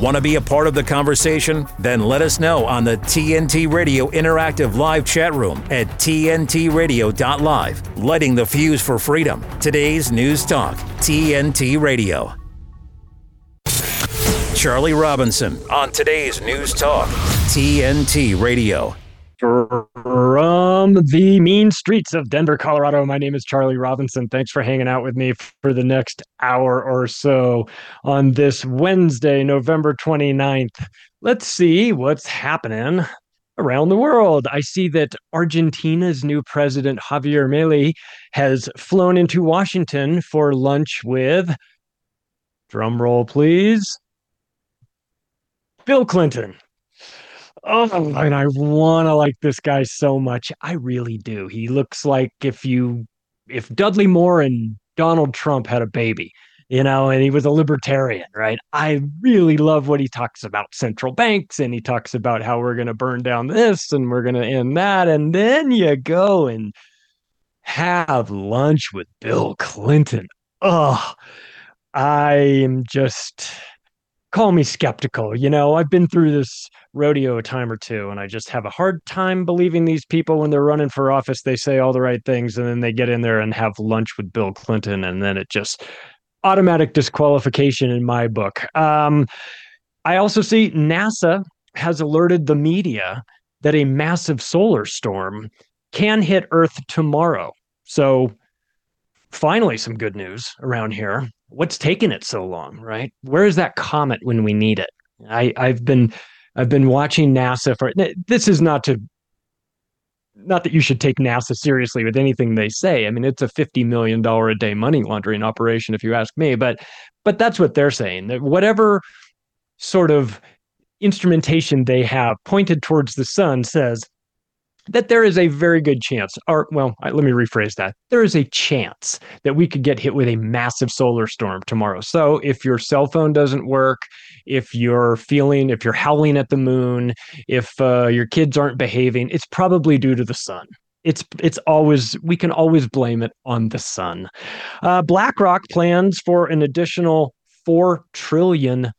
Want to be a part of the conversation? Then let us know on the TNT Radio Interactive Live chat room at TNTRadio.live. Lighting the fuse for freedom. Today's News Talk, TNT Radio. Charlie Robinson on today's News Talk, TNT Radio. From the mean streets of Denver, Colorado, my name is Charlie Robinson. Thanks for hanging out with me for the next hour or so on this Wednesday, November 29th. Let's see what's happening around the world. I see that Argentina's new president, Javier Milei, has flown into Washington for lunch with, drum roll please, Bill Clinton. Oh, and I want to like this guy so much. I really do. He looks like if you, if Dudley Moore and Donald Trump had a baby, you know, and he was a libertarian, right? I really love what he talks about central banks and he talks about how we're going to burn down this and we're going to end that. And then you go and have lunch with Bill Clinton. Oh, I am just call me skeptical. You know, I've been through this rodeo a time or two, and I just have a hard time believing these people when they're running for office. They say all the right things, and then they get in there and have lunch with Bill Clinton, and then it just automatic disqualification in my book. Um, I also see NASA has alerted the media that a massive solar storm can hit Earth tomorrow. So, finally, some good news around here. What's taken it so long, right? Where is that comet when we need it? I, I've been I've been watching NASA for this is not to not that you should take NASA seriously with anything they say. I mean, it's a fifty million dollar a day money laundering operation, if you ask me. But but that's what they're saying. That whatever sort of instrumentation they have pointed towards the sun says that there is a very good chance, or well, let me rephrase that. There is a chance that we could get hit with a massive solar storm tomorrow. So if your cell phone doesn't work, if you're feeling, if you're howling at the moon, if uh, your kids aren't behaving, it's probably due to the sun. It's it's always we can always blame it on the sun. Uh, BlackRock plans for an additional $4 trillion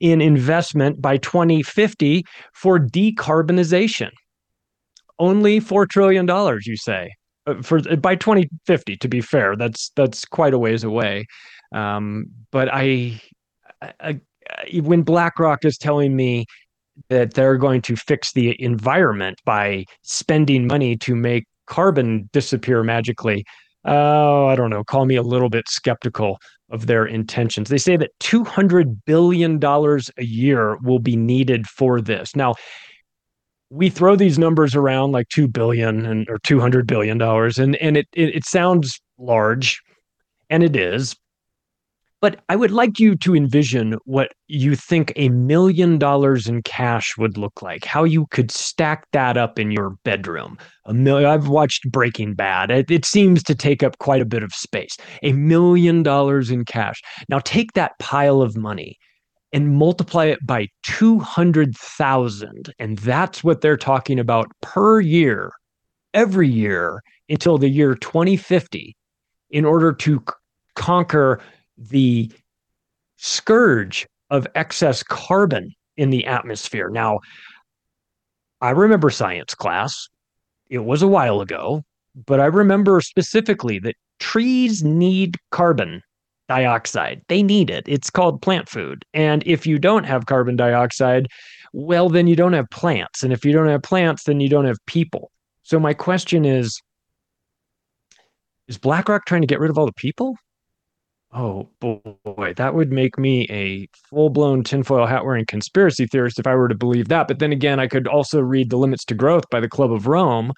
in investment by 2050 for decarbonization only four trillion dollars. You say uh, for uh, by 2050. To be fair, that's that's quite a ways away. Um, but I, I, when BlackRock is telling me that they're going to fix the environment by spending money to make carbon disappear magically, oh, I don't know. Call me a little bit skeptical of their intentions. They say that $200 billion a year will be needed for this. Now, we throw these numbers around like 2 billion and or 200 billion dollars and and it, it it sounds large and it is. But i would like you to envision what you think a million dollars in cash would look like how you could stack that up in your bedroom. A million i've watched breaking bad. It, it seems to take up quite a bit of space. A million dollars in cash. Now take that pile of money and multiply it by 200,000. And that's what they're talking about per year, every year until the year 2050, in order to c- conquer the scourge of excess carbon in the atmosphere. Now, I remember science class. It was a while ago, but I remember specifically that trees need carbon dioxide. They need it. It's called plant food. And if you don't have carbon dioxide, well, then you don't have plants. And if you don't have plants, then you don't have people. So my question is Is BlackRock trying to get rid of all the people? Oh boy, that would make me a full blown tinfoil hat wearing conspiracy theorist if I were to believe that. But then again, I could also read The Limits to Growth by the Club of Rome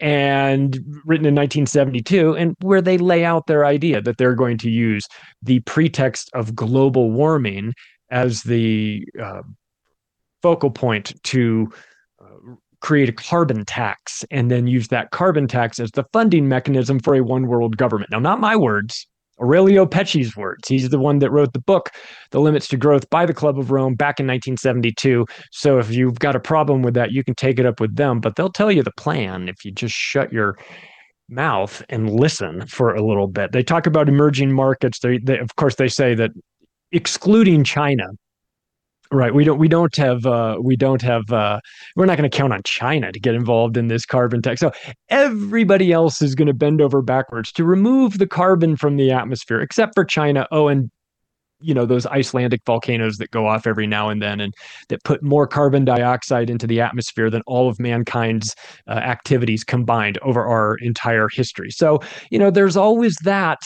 and written in 1972 and where they lay out their idea that they're going to use the pretext of global warming as the uh, focal point to uh, create a carbon tax and then use that carbon tax as the funding mechanism for a one world government. Now, not my words, Aurelio Peccei's words. He's the one that wrote the book, The Limits to Growth by the Club of Rome back in 1972. So if you've got a problem with that, you can take it up with them, but they'll tell you the plan if you just shut your mouth and listen for a little bit. They talk about emerging markets. They, they of course, they say that excluding China, Right. We don't we don't have uh we don't have uh we're not going to count on China to get involved in this carbon tax. So everybody else is going to bend over backwards to remove the carbon from the atmosphere except for China. Oh and you know those Icelandic volcanoes that go off every now and then and that put more carbon dioxide into the atmosphere than all of mankind's uh, activities combined over our entire history. So, you know, there's always that.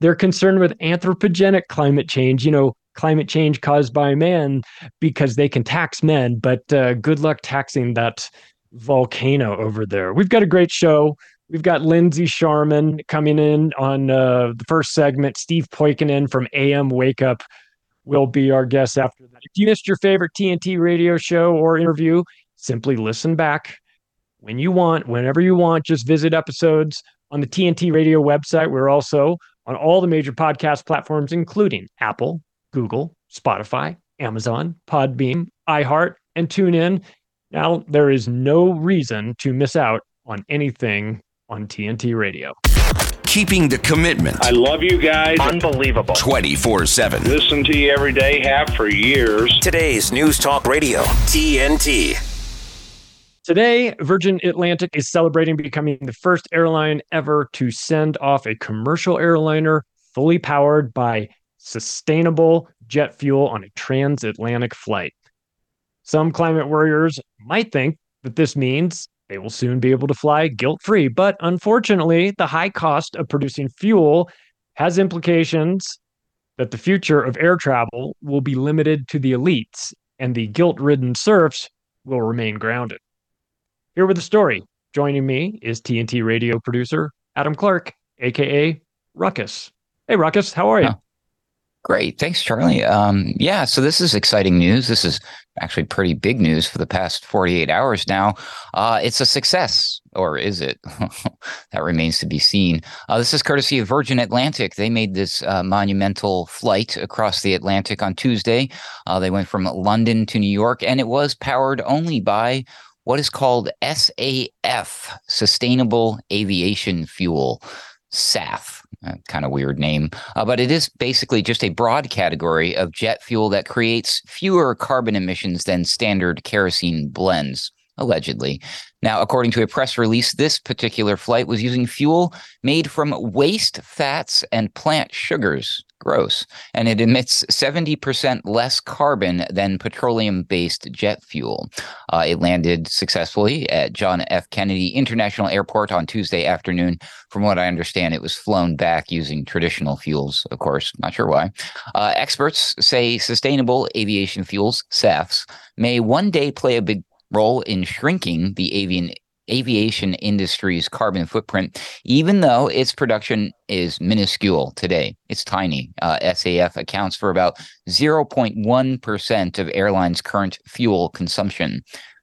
They're concerned with anthropogenic climate change, you know, climate change caused by man because they can tax men, but uh, good luck taxing that volcano over there. We've got a great show. We've got Lindsey Scharmyn coming in on uh, the first segment. Steve Poikonen from AM Wake Up will be our guest after that. If you missed your favorite TNT radio show or interview, simply listen back when you want, whenever you want. Just visit episodes on the TNT radio website. We're also on all the major podcast platforms, including Apple, Google, Spotify, Amazon, Podbean, iHeart, and TuneIn. Now, there is no reason to miss out on anything on TNT Radio. Keeping the commitment. I love you guys. Unbelievable. 24 7. Listen to you every day, have for years. Today's News Talk Radio, TNT. Today, Virgin Atlantic is celebrating becoming the first airline ever to send off a commercial airliner fully powered by sustainable jet fuel on a transatlantic flight. Some climate warriors might think that this means they will soon be able to fly guilt free. But unfortunately, the high cost of producing fuel has implications that the future of air travel will be limited to the elites and the guilt ridden serfs will remain grounded. Here with the story. Joining me is TNT radio producer Adam Clark, aka Ruckus. Hey, Ruckus, how are you? Great. Thanks, Charlie. Um, yeah, so this is exciting news. This is actually pretty big news for the past 48 hours now. Uh, it's a success, or is it? that remains to be seen. Uh, this is courtesy of Virgin Atlantic. They made this uh, monumental flight across the Atlantic on Tuesday. Uh, they went from London to New York, and it was powered only by what is called SAF, Sustainable Aviation Fuel, SAF kind of weird name, uh, but it is basically just a broad category of jet fuel that creates fewer carbon emissions than standard kerosene blends allegedly. Now, according to a press release, this particular flight was using fuel made from waste fats and plant sugars. Gross. And it emits 70% less carbon than petroleum based jet fuel. Uh, it landed successfully at John F. Kennedy International Airport on Tuesday afternoon. From what I understand, it was flown back using traditional fuels, of course. Not sure why. Uh, experts say sustainable aviation fuels, SAFs, may one day play a big role in shrinking the avian aviation industry's carbon footprint, even though its production is minuscule today. It's tiny. Uh, SAF accounts for about 0.1% of airlines' current fuel consumption.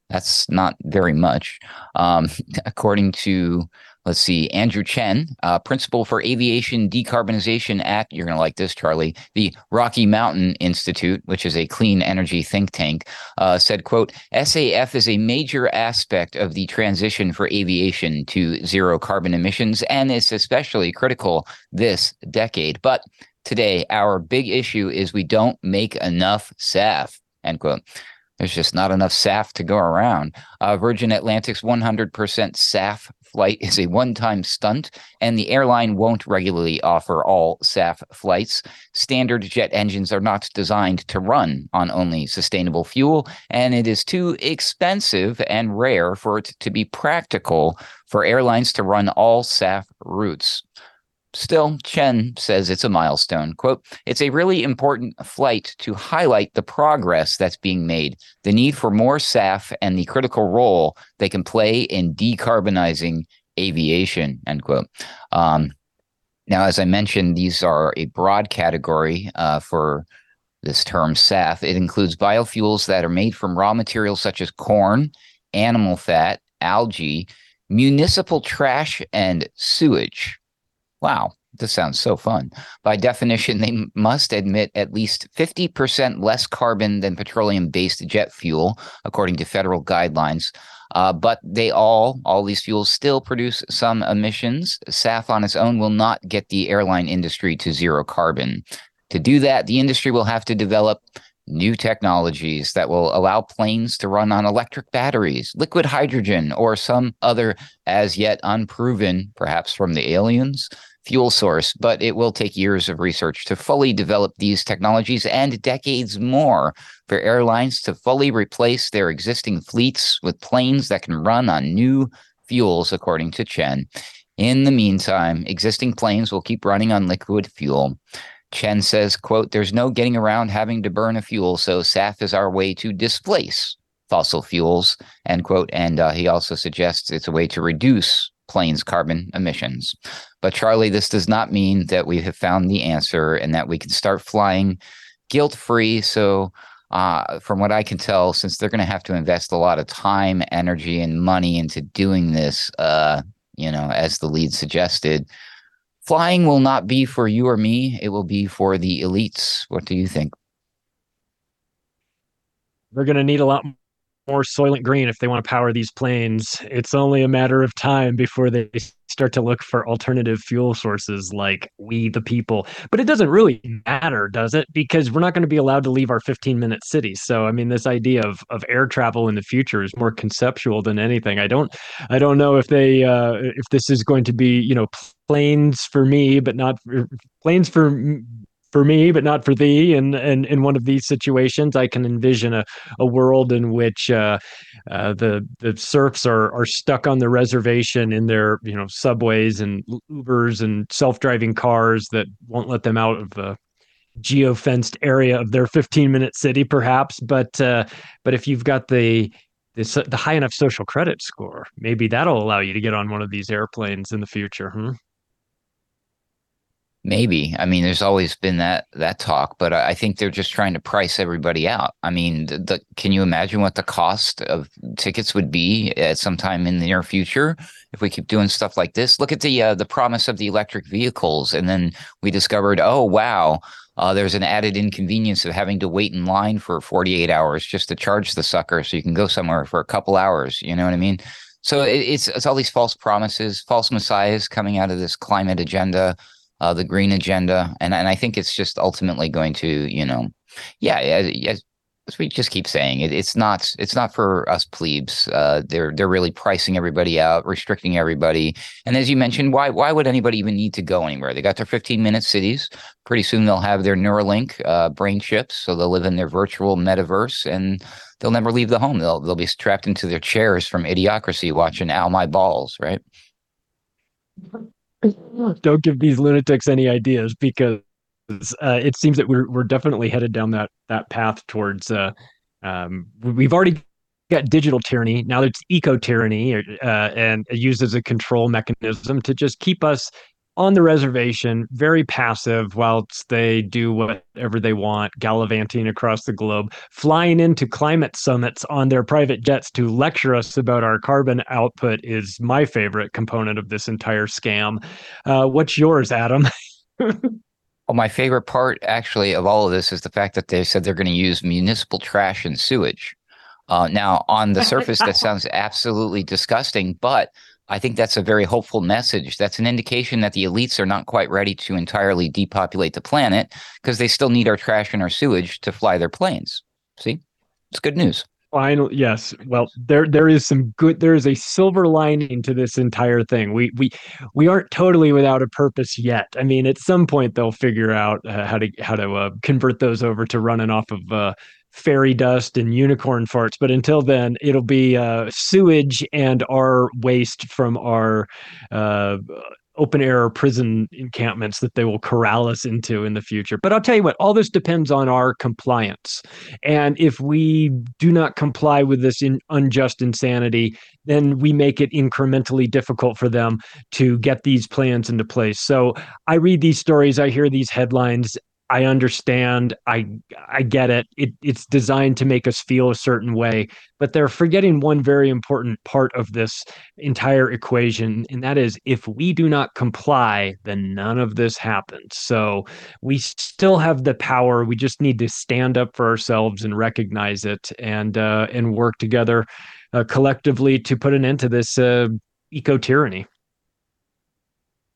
That's not very much. Um, according to Let's see, Andrew Chen, uh, principal for Aviation Decarbonization at, you're going to like this, Charlie, the Rocky Mountain Institute, which is a clean energy think tank, uh, said, quote, SAF is a major aspect of the transition for aviation to zero carbon emissions, and it's especially critical this decade. But today, our big issue is we don't make enough SAF, end quote. There's just not enough SAF to go around. Uh, Virgin Atlantic's 100% SAF flight is a one time stunt, and the airline won't regularly offer all SAF flights. Standard jet engines are not designed to run on only sustainable fuel, and it is too expensive and rare for it to be practical for airlines to run all SAF routes. Still, Chen says it's a milestone. Quote, it's a really important flight to highlight the progress that's being made, the need for more SAF, and the critical role they can play in decarbonizing aviation, end quote. Um, now, as I mentioned, these are a broad category uh, for this term SAF. It includes biofuels that are made from raw materials such as corn, animal fat, algae, municipal trash, and sewage. Wow, this sounds so fun. By definition, they must emit at least 50% less carbon than petroleum based jet fuel, according to federal guidelines. Uh, but they all, all these fuels still produce some emissions. SAF on its own will not get the airline industry to zero carbon. To do that, the industry will have to develop new technologies that will allow planes to run on electric batteries, liquid hydrogen, or some other as yet unproven, perhaps from the aliens, fuel source. But it will take years of research to fully develop these technologies and decades more for airlines to fully replace their existing fleets with planes that can run on new fuels, according to Chen. In the meantime, existing planes will keep running on liquid fuel. Chen says, quote, there's no getting around having to burn a fuel, so SAF is our way to displace fossil fuels, end quote. And uh, he also suggests it's a way to reduce planes' carbon emissions. But Charlie, this does not mean that we have found the answer and that we can start flying guilt free. So, uh, from what I can tell, since they're going to have to invest a lot of time, energy, and money into doing this, uh, you know, as the lead suggested, Flying will not be for you or me. It will be for the elites. What do you think? They're going to need a lot more Soylent Green if they want to power these planes. It's only a matter of time before they start to look for alternative fuel sources like we the people. But it doesn't really matter, does it? Because we're not going to be allowed to leave our 15 minute cities. So I mean this idea of of air travel in the future is more conceptual than anything. I don't I don't know if they uh if this is going to be, you know, planes for me but not planes for for me, but not for thee. And and in one of these situations, I can envision a, a world in which uh, uh, the the serfs are are stuck on the reservation in their you know subways and Ubers and self driving cars that won't let them out of the geo fenced area of their 15 minute city, perhaps. But uh, but if you've got the the, high enough social credit score, maybe that'll allow you to get on one of these airplanes in the future. Hmm? Maybe. I mean, there's always been that that talk, but I think they're just trying to price everybody out. I mean, the, the, can you imagine what the cost of tickets would be at some time in the near future if we keep doing stuff like this? Look at the uh, the promise of the electric vehicles, and then we discovered, oh wow, uh, there's an added inconvenience of having to wait in line for 48 hours just to charge the sucker, so you can go somewhere for a couple hours. You know what I mean? So it, it's it's all these false promises, false messiahs coming out of this climate agenda uh, the green agenda, and and I think it's just ultimately going to, you know, yeah, as, as we just keep saying, it, it's not it's not for us plebes. Uh, they're they're really pricing everybody out, restricting everybody, and as you mentioned, why why would anybody even need to go anywhere? They got their 15 minute cities. Pretty soon they'll have their Neuralink uh, brain chips, so they'll live in their virtual metaverse and they'll never leave the home. They'll they'll be strapped into their chairs from Idiocracy, watching Ow My Balls, right? Don't give these lunatics any ideas because uh, it seems that we're we're definitely headed down that that path towards. Uh, um, we've already got digital tyranny now. It's eco tyranny, uh, and used as a control mechanism to just keep us on the reservation, very passive, whilst they do whatever they want, gallivanting across the globe, flying into climate summits on their private jets to lecture us about our carbon output is my favorite component of this entire scam. Uh, what's yours, Adam? Well, my favorite part actually of all of this is the fact that they said they're going to use municipal trash and sewage. Uh, now, on the surface, that sounds absolutely disgusting, but I think that's a very hopeful message. That's an indication that the elites are not quite ready to entirely depopulate the planet because they still need our trash and our sewage to fly their planes. See, it's good news. Final, yes. Well, there there is some good. There is a silver lining to this entire thing. We we we aren't totally without a purpose yet. I mean, at some point they'll figure out uh, how to how to uh, convert those over to running off of uh, fairy dust and unicorn farts. But until then, it'll be uh, sewage and our waste from our uh, open air prison encampments that they will corral us into in the future. But I'll tell you what, all this depends on our compliance. And if we do not comply with this in unjust insanity, then we make it incrementally difficult for them to get these plans into place. So I read these stories, I hear these headlines, I understand. I I get it. it. It's designed to make us feel a certain way, but they're forgetting one very important part of this entire equation, and that is if we do not comply, then none of this happens. So we still have the power. We just need to stand up for ourselves and recognize it, and uh, and work together uh, collectively to put an end to this uh, eco tyranny.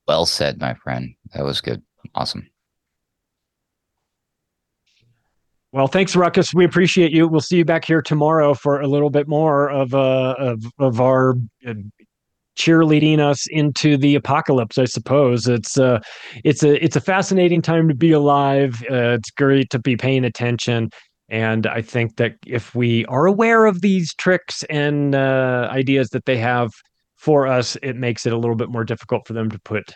Well said, my friend. That was good. Awesome. Well, thanks, Ruckus. We appreciate you. We'll see you back here tomorrow for a little bit more of uh, of of our uh, cheerleading us into the apocalypse. I suppose it's uh, it's a it's a fascinating time to be alive. Uh, it's great to be paying attention, and I think that if we are aware of these tricks and uh, ideas that they have for us, it makes it a little bit more difficult for them to put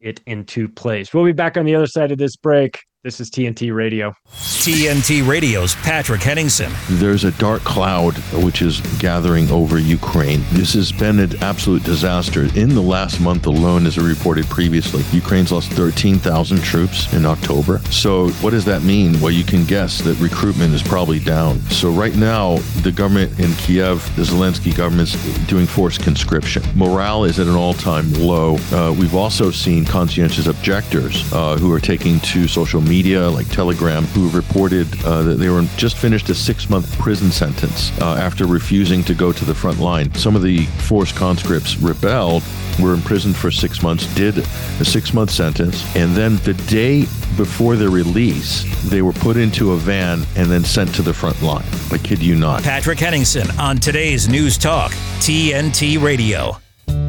it into place. We'll be back on the other side of this break. This is TNT Radio. TNT Radio's Patrick Henningsen. There's a dark cloud which is gathering over Ukraine. This has been an absolute disaster. In the last month alone, as I reported previously, Ukraine's lost 13,000 troops in October. So, what does that mean? Well, you can guess that recruitment is probably down. So, right now, the government in Kiev, the Zelensky government's doing forced conscription. Morale is at an all time low. Uh, we've also seen conscientious objectors uh, who are taking to social media media like Telegram who reported uh, that they were just finished a six month prison sentence uh, after refusing to go to the front line. Some of the forced conscripts rebelled, were imprisoned for six months, did a six month sentence, and then the day before their release, they were put into a van and then sent to the front line. I kid you not. Patrick Henningsen on today's News Talk, TNT Radio.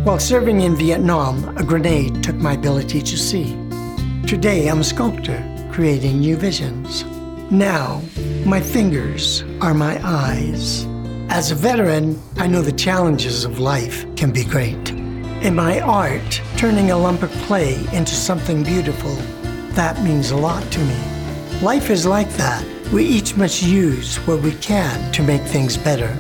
While serving in Vietnam, a grenade took my ability to see. Today, I'm a sculptor creating new visions. Now, my fingers are my eyes. As a veteran, I know the challenges of life can be great. In my art, turning a lump of clay into something beautiful, that means a lot to me. Life is like that. We each must use what we can to make things better.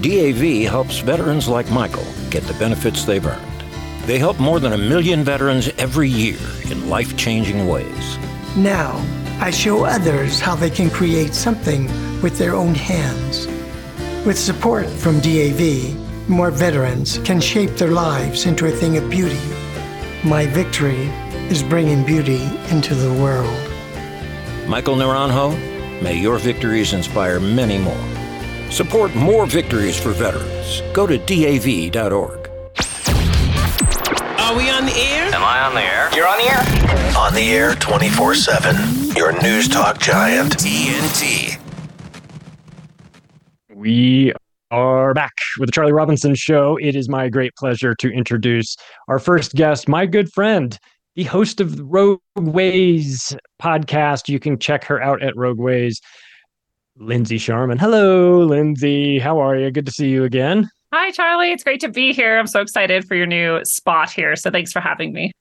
DAV helps veterans like Michael get the benefits they've earned. They help more than a million veterans every year in life changing ways. Now, I show others how they can create something with their own hands. With support from DAV, more veterans can shape their lives into a thing of beauty. My victory is bringing beauty into the world. Michael Naranjo, may your victories inspire many more. Support more victories for veterans. Go to DAV.org. Are we on the air? Am I on the air? You're on the air? On the air 24 7. Your news talk giant. TNT. We are back with the Charlie Robinson Show. It is my great pleasure to introduce our first guest, my good friend, the host of the Rogue Ways podcast. You can check her out at Rogue Ways, Lindsey Scharmyn. Hello, Lindsey. How are you? Good to see you again. Hi, Charlie. It's great to be here. I'm so excited for your new spot here. So thanks for having me.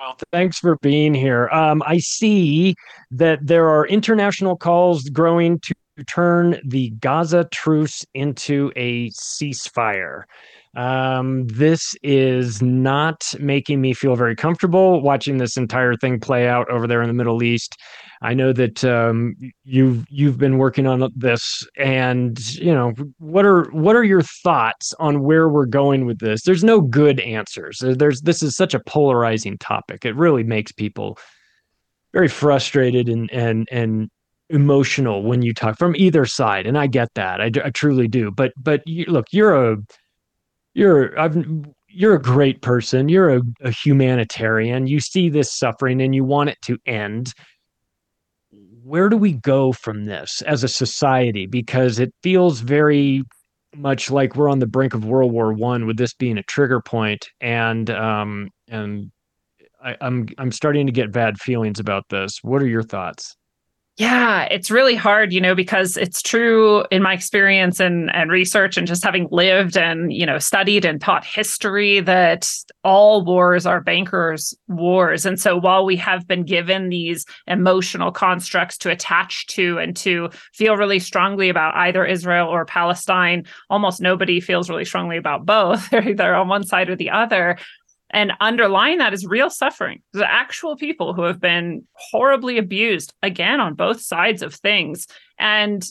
Well, thanks for being here. Um, I see that there are international calls growing to turn the Gaza truce into a ceasefire. Um, this is not making me feel very comfortable watching this entire thing play out over there in the Middle East. I know that um, you've you've been working on this, and you know what are what are your thoughts on where we're going with this? There's no good answers. There's this is such a polarizing topic. It really makes people very frustrated and and and emotional when you talk from either side, and I get that. I, I truly do. But but you, look, you're a you're I've you're a great person. You're a, a humanitarian. You see this suffering and you want it to end where do we go from this as a society? Because it feels very much like we're on the brink of World War One, with this being a trigger point, and um, and I, I'm I'm starting to get bad feelings about this. What are your thoughts? Yeah, it's really hard, you know, because it's true in my experience and and research and just having lived and, you know, studied and taught history that all wars are bankers' wars. And so while we have been given these emotional constructs to attach to and to feel really strongly about either Israel or Palestine, almost nobody feels really strongly about both. They're either on one side or the other. And underlying that is real suffering. The actual people who have been horribly abused, again, on both sides of things. And,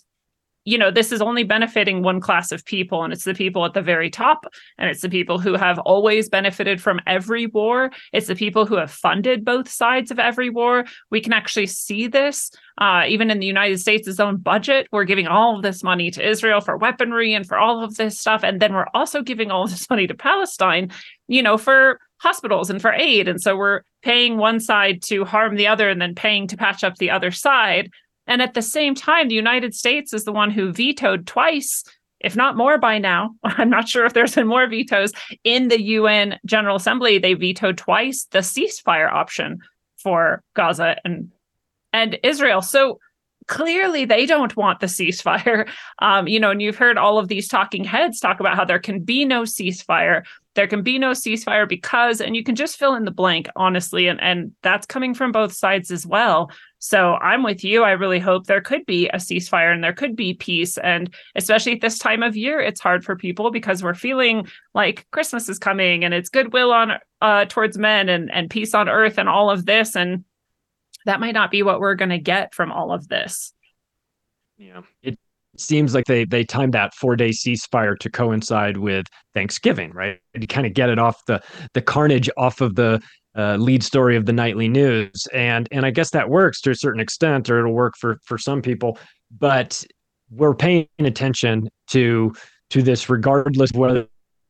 you know, this is only benefiting one class of people, and it's the people at the very top. And it's the people who have always benefited from every war. It's the people who have funded both sides of every war. We can actually see this uh, even in the United States' own budget. We're giving all of this money to Israel for weaponry and for all of this stuff. And then we're also giving all this money to Palestine, you know, for hospitals and for aid. And so we're paying one side to harm the other and then paying to patch up the other side. And at the same time, the United States is the one who vetoed twice, if not more by now. I'm not sure if there's been more vetoes in the UN General Assembly. They vetoed twice the ceasefire option for Gaza and and Israel. So clearly they don't want the ceasefire. Um, you know, and you've heard all of these talking heads talk about how there can be no ceasefire. There can be no ceasefire because, and you can just fill in the blank, honestly, and, and that's coming from both sides as well. So I'm with you. I really hope there could be a ceasefire and there could be peace. And especially at this time of year, it's hard for people because we're feeling like Christmas is coming and it's goodwill on uh, towards men and, and peace on earth and all of this. And that might not be what we're going to get from all of this. Yeah. It seems like they they timed that four day ceasefire to coincide with Thanksgiving, right? To kind of get it off the the carnage off of the uh, lead story of the nightly news, and and I guess that works to a certain extent, or it'll work for for some people. But we're paying attention to to this, regardless whether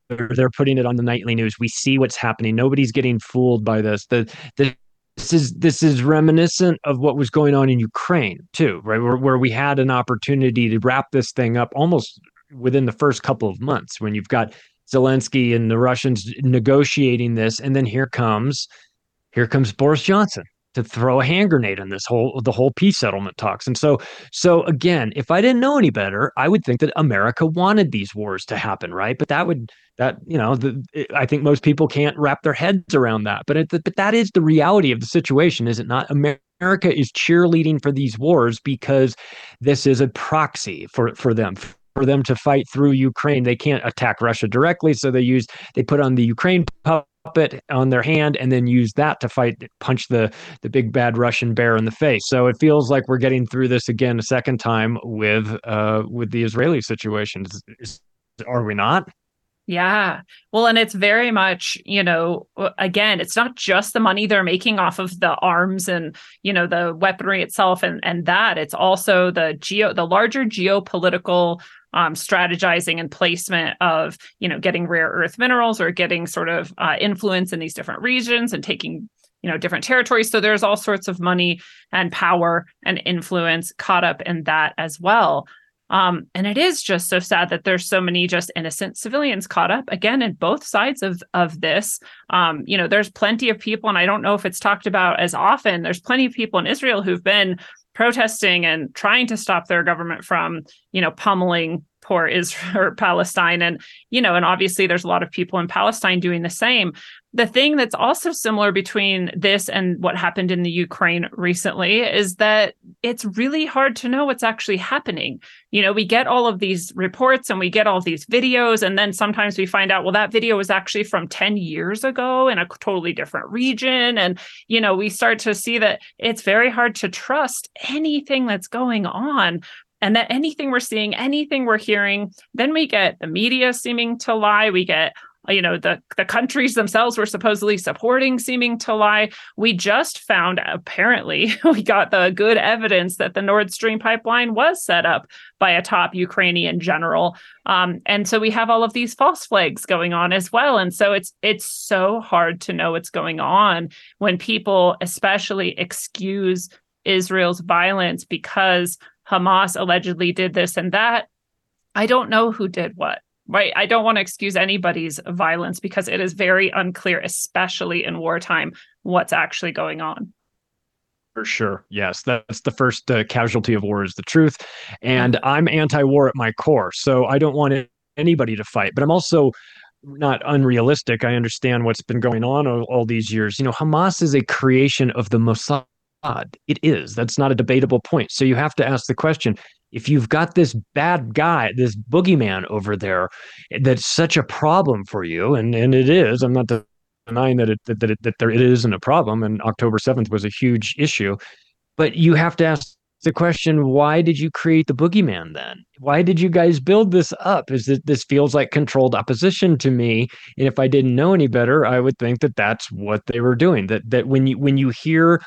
they're putting it on the nightly news. We see what's happening. Nobody's getting fooled by this. The the this is this is reminiscent of what was going on in Ukraine too, right? Where, where we had an opportunity to wrap this thing up almost within the first couple of months when you've got Zelensky and the Russians negotiating this, and then here comes here comes Boris Johnson to throw a hand grenade on this whole the whole peace settlement talks. And so so again, if I didn't know any better, I would think that America wanted these wars to happen, right? But that would that you know the, I think most people can't wrap their heads around that. But it, but that is the reality of the situation, is it not? America is cheerleading for these wars because this is a proxy for for them for them to fight through Ukraine. They can't attack Russia directly, so they use they put on the Ukraine puppet on their hand and then use that to fight punch the the big bad Russian bear in the face. So it feels like we're getting through this again a second time with uh with the Israeli situation. Is, is, are we not? Yeah. Well, and it's very much, you know, again, it's not just the money they're making off of the arms and, you know, the weaponry itself and and that. It's also the geo the larger geopolitical um, strategizing and placement of you know getting rare earth minerals or getting sort of uh, influence in these different regions and taking you know different territories so there's all sorts of money and power and influence caught up in that as well um, and it is just so sad that there's so many just innocent civilians caught up again in both sides of of this. Um, you know, there's plenty of people, and I don't know if it's talked about as often. There's plenty of people in Israel who've been protesting and trying to stop their government from, you know, pummeling poor Israel or Palestine. And, you know, and obviously there's a lot of people in Palestine doing the same. The thing that's also similar between this and what happened in the Ukraine recently is that it's really hard to know what's actually happening. You know, we get all of these reports and we get all these videos, and then sometimes we find out, well, that video was actually from 10 years ago in a totally different region. And, you know, we start to see that it's very hard to trust anything that's going on and that anything we're seeing, anything we're hearing, then we get the media seeming to lie. We get you know the the countries themselves were supposedly supporting seeming to lie. We just found apparently we got the good evidence that the nord stream pipeline was set up by a top ukrainian general. Um, and so we have all of these false flags going on as well. And so it's it's so hard to know what's going on when people especially excuse israel's violence because Hamas allegedly did this and that. I don't know who did what. Right. I don't want to excuse anybody's violence because it is very unclear, especially in wartime, what's actually going on. For sure. Yes. That's the first uh, casualty of war is the truth. And I'm anti war at my core. So I don't want anybody to fight. But I'm also not unrealistic. I understand what's been going on all, all these years. You know, Hamas is a creation of the Mossad God. It is. That's not a debatable point. So you have to ask the question if you've got this bad guy, this boogeyman over there, that's such a problem for you, and, and it is, I'm not denying that it, that, it, that there it isn't a problem, and October 7th was a huge issue, but you have to ask the question why did you create the boogeyman then why did you guys build this up is that this feels like controlled opposition to me and if i didn't know any better i would think that that's what they were doing that that when you when you hear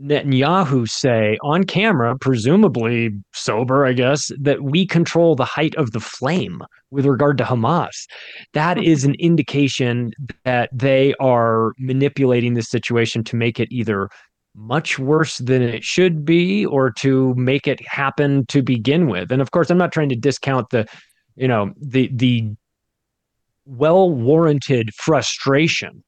Netanyahu say on camera, presumably sober, I guess, that we control the height of the flame with regard to Hamas. That hmm. an indication that they are manipulating the situation to make it either much worse than it should be or to make it happen to begin with. And of course, I'm not trying to discount the, you know, the the well warranted frustration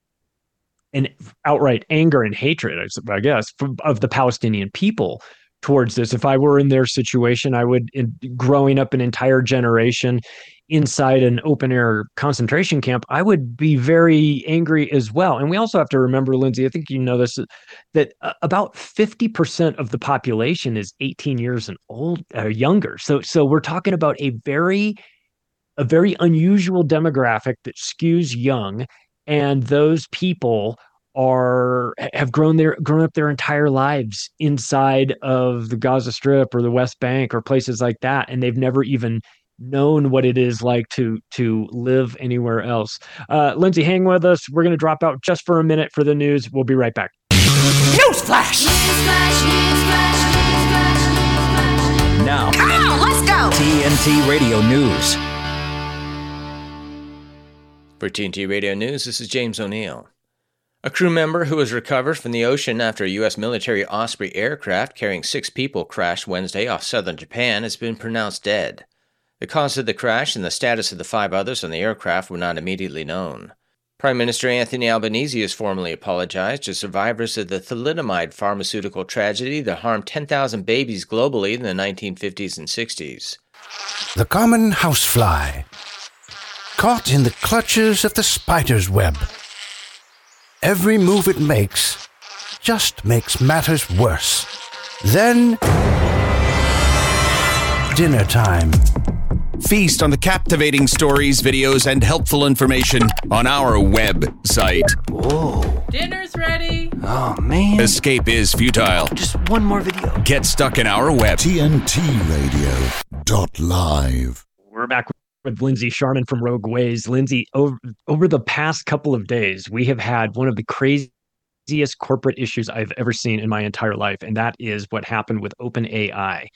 and outright anger and hatred, I guess, of the Palestinian people towards this. If I were in their situation, I would, in, growing up an entire generation inside an open air concentration camp, I would be very angry as well. And we also have to remember, Lindsey, I think you know this, that uh, about 50% of the population is 18 years and old or uh, younger. So, so we're talking about a very, a very unusual demographic that skews young. And those people are have grown their grown up their entire lives inside of the Gaza Strip or the West Bank or places like that, and they've never even known what it is like to to live anywhere else. Uh, Lindsey, hang with us. We're going to drop out just for a minute for the news. We'll be right back. Newsflash! Now, come on, let's go. TNT Radio News. For TNT Radio News, this is James O'Neill. A crew member who was recovered from the ocean after a U.S. military Osprey aircraft carrying six people crashed Wednesday off southern Japan has been pronounced dead. The cause of the crash and the status of the five others on the aircraft were not immediately known. Prime Minister Anthony Albanese has formally apologized to survivors of the thalidomide pharmaceutical tragedy that harmed 10,000 babies globally in the 1950s and 60s. The common housefly, caught in the clutches of the spider's web Every move it makes just makes matters worse. Then, dinner time. Feast on the captivating stories, videos, and helpful information on our website. Whoa. Dinner's ready. Oh, man. Escape is futile. Just one more video. Get stuck in our web. TNT Radio. Dot live. We're back with Lindsey Scharmyn from Rogue Ways. Lindsey, over, over the past couple of days, we have had one of the craziest corporate issues I've ever seen in my entire life, and that is what happened with OpenAI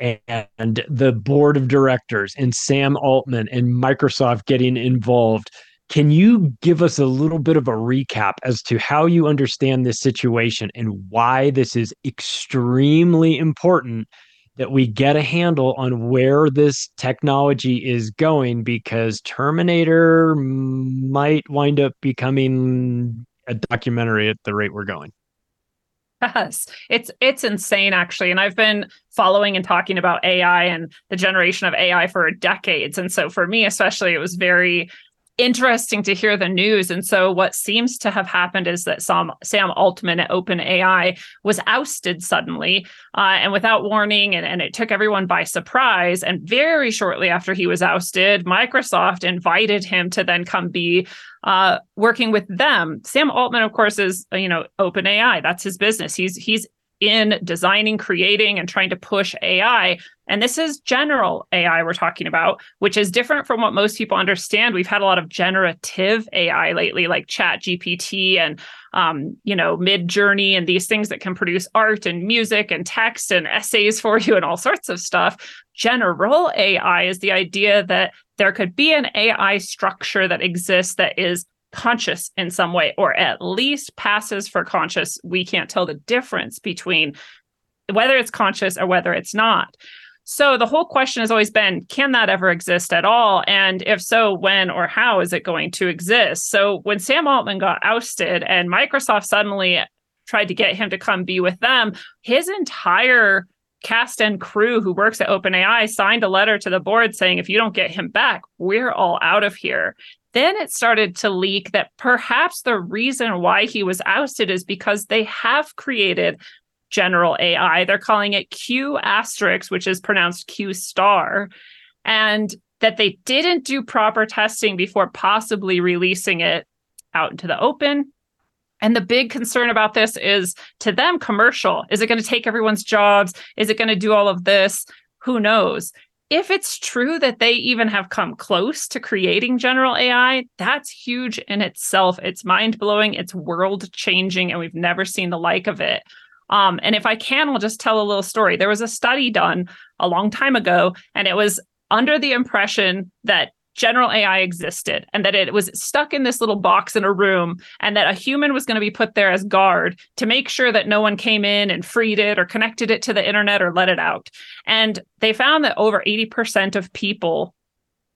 and the board of directors and Sam Altman and Microsoft getting involved. Can you give us a little bit of a recap as to how you understand this situation and why this is extremely important that we get a handle on where this technology is going because Terminator might wind up becoming a documentary at the rate we're going. Yes, it's it's insane actually, and I've been following and talking about AI and the generation of AI for decades, and so for me especially, it was very interesting to hear the news. And so, what seems to have happened is that Sam, Sam Altman at OpenAI was ousted suddenly uh, and without warning, and, and it took everyone by surprise. And very shortly after he was ousted, Microsoft invited him to then come be uh, working with them. Sam Altman, of course, is you know OpenAI. That's his business. He's he's in designing, creating, and trying to push AI. And this is general AI we're talking about, which is different from what most people understand. We've had a lot of generative AI lately, like Chat GPT and um, you know, Midjourney and these things that can produce art and music and text and essays for you and all sorts of stuff. General AI is the idea that there could be an AI structure that exists that is conscious in some way, or at least passes for conscious. We can't tell the difference between whether it's conscious or whether it's not. So the whole question has always been can that ever exist at all? And if so, when or how is it going to exist? So when Sam Altman got ousted and Microsoft suddenly tried to get him to come be with them, his entire cast and crew who works at OpenAI signed a letter to the board saying, if you don't get him back, we're all out of here. Then it started to leak that perhaps the reason why he was ousted is because they have created general AI. They're calling it Q asterisk, which is pronounced Q star, and that they didn't do proper testing before possibly releasing it out into the open. And the big concern about this is to them commercial. Is it going to take everyone's jobs? Is it going to do all of this? Who knows? If it's true that they even have come close to creating general AI, that's huge in itself. It's mind blowing, it's world changing, and we've never seen the like of it. Um, and if I can, I'll just tell a little story. There was a study done a long time ago, and it was under the impression that general AI existed and that it was stuck in this little box in a room and that a human was going to be put there as guard to make sure that no one came in and freed it or connected it to the internet or let it out. And they found that over 80% of people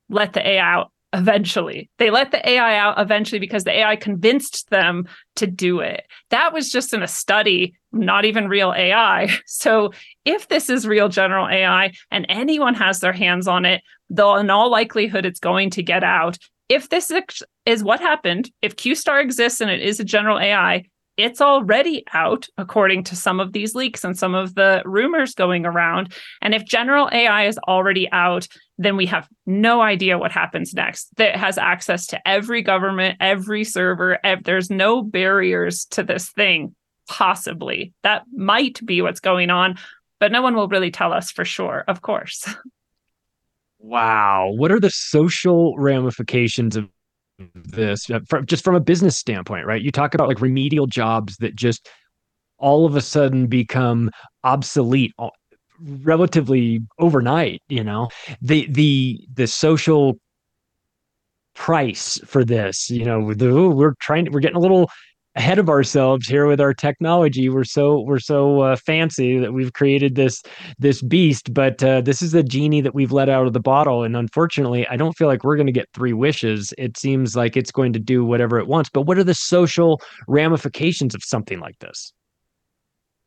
let the AI out eventually. They let the AI out eventually because the AI convinced them to do it. That was just in a study, not even real AI. So if this is real general AI and anyone has their hands on it, though in all likelihood it's going to get out. If this is what happened, if QStar exists and it is a general AI, it's already out according to some of these leaks and some of the rumors going around. And if general AI is already out, then we have no idea what happens next. That has access to every government, every server. Ev- there's no barriers to this thing, possibly. That might be what's going on, but no one will really tell us for sure, of course. Wow. What are the social ramifications of this uh, from, just from a business standpoint, right? You talk about like remedial jobs that just all of a sudden become obsolete relatively overnight, you know. The the the social price for this, you know, the, we're trying to, we're getting a little ahead of ourselves here with our technology. We're so we're so uh, fancy that we've created this this beast, but uh, this is a genie that we've let out of the bottle. And unfortunately, I don't feel like we're going to get three wishes. It seems like it's going to do whatever it wants. But what are the social ramifications of something like this?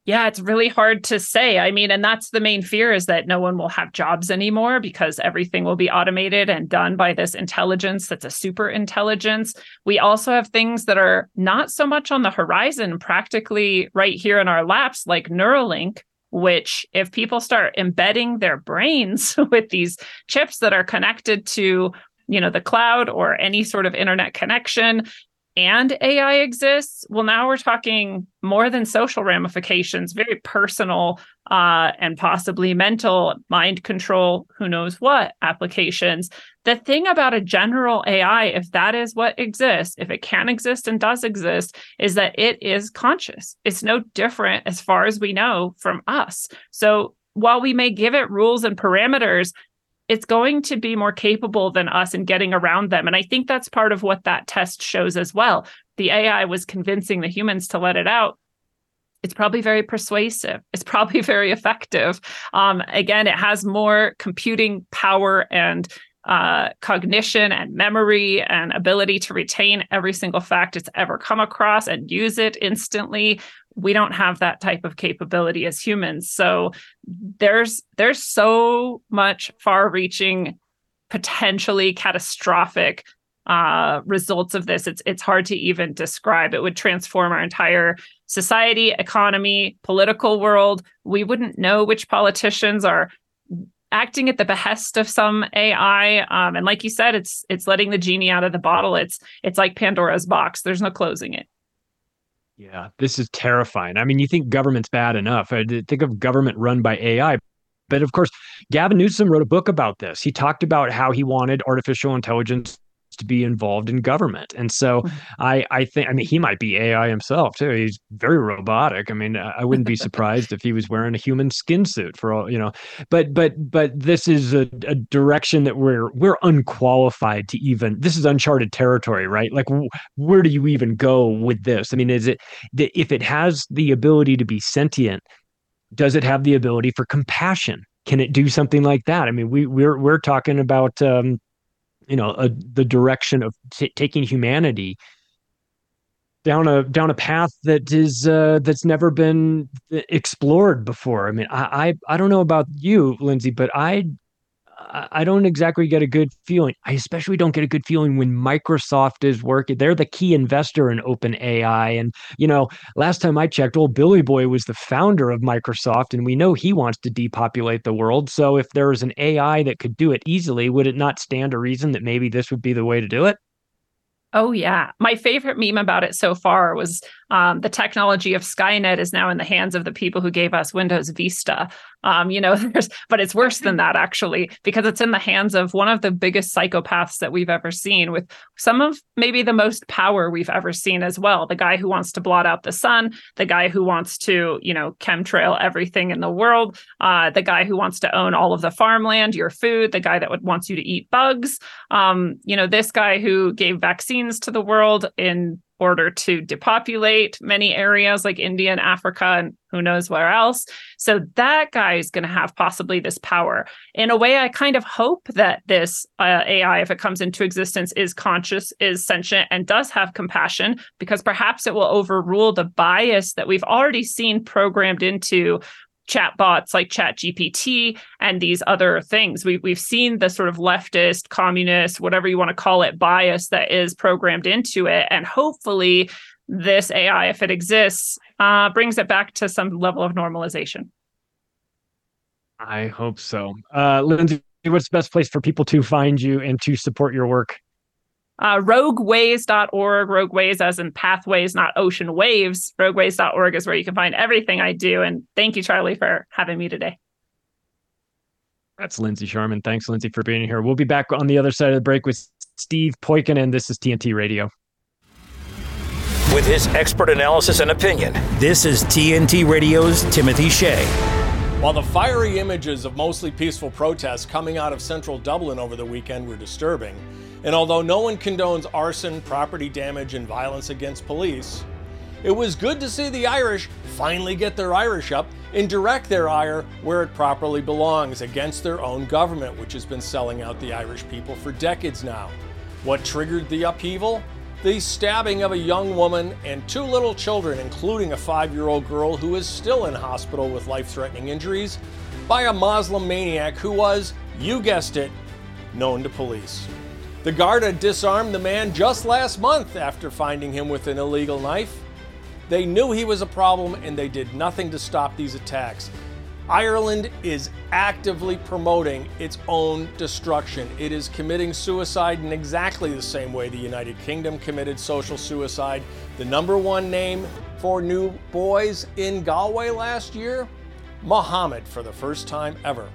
Yeah, it's really hard to say. I mean, and that's the main fear is that no one will have jobs anymore because everything will be automated and done by this intelligence that's a super intelligence. We also have things that are not so much on the horizon, practically right here in our laps, like Neuralink, which if people start embedding their brains with these chips that are connected to you know the cloud or any sort of internet connection and AI exists, well, now we're talking more than social ramifications, very personal uh, and possibly mental, mind control, who knows what applications. The thing about a general AI, if that is what exists, if it can exist and does exist, is that it is conscious. It's no different, as far as we know, from us. So while we may give it rules and parameters, it's going to be more capable than us in getting around them. And I think that's part of what that test shows as well. The AI was convincing the humans to let it out. It's probably very persuasive. It's probably very effective. Um, again, it has more computing power and uh, cognition and memory and ability to retain every single fact it's ever come across and use it instantly we don't have that type of capability as humans so there's there's so much far reaching potentially catastrophic uh, results of this it's it's hard to even describe it would transform our entire society economy political world we wouldn't know which politicians are acting at the behest of some AI. Um, and like you said, it's it's letting the genie out of the bottle. It's it's like Pandora's box. There's no closing it. Yeah, this is terrifying. I mean, you think government's bad enough. I think of government run by AI. But of course, Gavin Newsom wrote a book about this. He talked about how he wanted artificial intelligence to be involved in government. And so mm-hmm. I I think I mean he might be AI himself too. He's very robotic. I mean I wouldn't be surprised if he was wearing a human skin suit for all, you know. But but but this is a, a direction that we're we're unqualified to even this is uncharted territory, right? Like where do you even go with this? I mean is it that if it has the ability to be sentient, does it have the ability for compassion? Can it do something like that? I mean, we we're we're talking about um, you know a, the direction of t- taking humanity down a down a path that is uh, that's never been explored before. I mean, I, I I don't know about you, Lindsey, but I I don't exactly get a good feeling. I especially don't get a good feeling when Microsoft is working. They're the key investor in OpenAI. And, you know, last time I checked, old Billy Boy was the founder of Microsoft, and we know he wants to depopulate the world. So if there was an AI that could do it easily, would it not stand a reason that maybe this would be the way to do it? Oh, yeah. My favorite meme about it so far was um, the technology of Skynet is now in the hands of the people who gave us Windows Vista. Um, you know, but it's worse than that actually, because it's in the hands of one of the biggest psychopaths that we've ever seen, with some of maybe the most power we've ever seen as well. The guy who wants to blot out the sun, the guy who wants to, you know, chemtrail everything in the world, uh, the guy who wants to own all of the farmland, your food, the guy that would wants you to eat bugs. Um, you know, this guy who gave vaccines to the world in order to depopulate many areas like India and Africa and who knows where else. So that guy is going to have possibly this power. In a way, I kind of hope that this uh, AI, if it comes into existence, is conscious, is sentient, and does have compassion, because perhaps it will overrule the bias that we've already seen programmed into chatbots like ChatGPT and these other things. We, we've seen the sort of leftist, communist, whatever you want to call it, bias that is programmed into it. And hopefully, this AI, if it exists, uh, brings it back to some level of normalization. I hope so. Uh, Lindsey, what's the best place for people to find you and to support your work? Uh, rogueways.org, rogueways as in pathways, not ocean waves. Rogueways.org is where you can find everything I do. And thank you, Charlie, for having me today. That's Lindsey Scharmyn. Thanks, Lindsey, for being here. We'll be back on the other side of the break with Steve Poikonen, and This is TNT Radio. With his expert analysis and opinion, this is TNT Radio's Timothy Shea. While the fiery images of mostly peaceful protests coming out of central Dublin over the weekend were disturbing, and although no one condones arson, property damage, and violence against police, it was good to see the Irish finally get their Irish up and direct their ire where it properly belongs against their own government, which has been selling out the Irish people for decades now. What triggered the upheaval? The stabbing of a young woman and two little children, including a five year old girl who is still in hospital with life threatening injuries, by a Muslim maniac who was, you guessed it, known to police. The Garda disarmed the man just last month after finding him with an illegal knife. They knew he was a problem and they did nothing to stop these attacks. Ireland is actively promoting its own destruction. It is committing suicide in exactly the same way the United Kingdom committed social suicide. The number one name for new boys in Galway last year? Muhammad for the first time ever.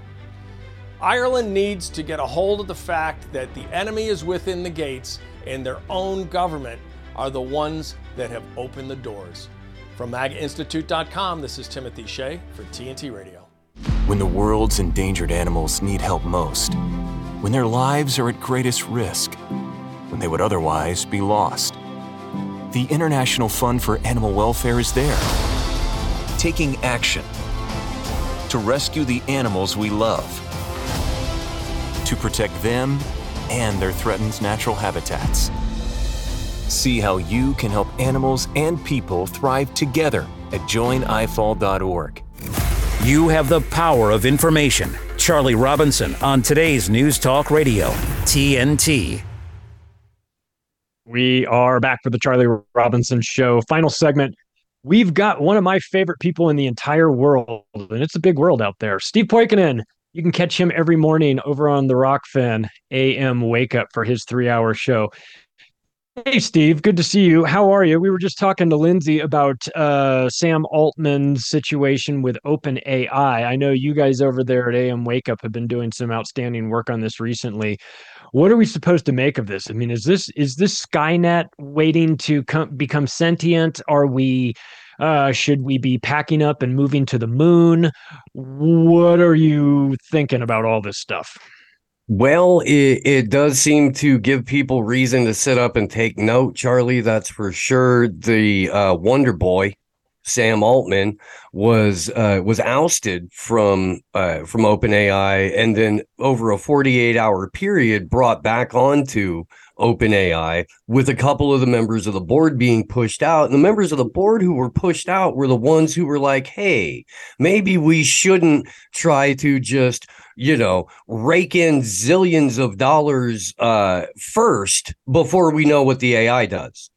Ireland needs to get a hold of the fact that the enemy is within the gates and their own government are the ones that have opened the doors. From MAGAInstitute.com, this is Timothy Shea for TNT Radio. When the world's endangered animals need help most, when their lives are at greatest risk, when they would otherwise be lost, the International Fund for Animal Welfare is there, taking action to rescue the animals we love to protect them and their threatened natural habitats. See how you can help animals and people thrive together at joinifaw.org. You have the power of information. Charlie Robinson on today's News Talk Radio, TNT. We are back for the Charlie Robinson Show. Final segment. We've got one of my favorite people in the entire world, and it's a big world out there. Steve Poikonen you can catch him every morning over on the Rokfin AM Wake Up for his three hour show. Hey, Steve, good to see you. How are you? We were just talking to Lindsey about uh, Sam Altman's situation with OpenAI. I know you guys over there at AM Wake Up have been doing some outstanding work on this recently. What are we supposed to make of this? I mean, is this is this Skynet waiting to come, become sentient? Are we uh, should we be packing up and moving to the moon? What are you thinking about all this stuff? Well, it, it does seem to give people reason to sit up and take note, Charlie. That's for sure. The uh, Wonder Boy, Sam Altman, was uh, was ousted from uh, from OpenAI, and then over a 48 hour period, brought back onto OpenAI, with a couple of the members of the board being pushed out. And the members of the board who were pushed out were the ones who were like, hey, maybe we shouldn't try to just, you know, rake in zillions of dollars uh, first before we know what the AI does.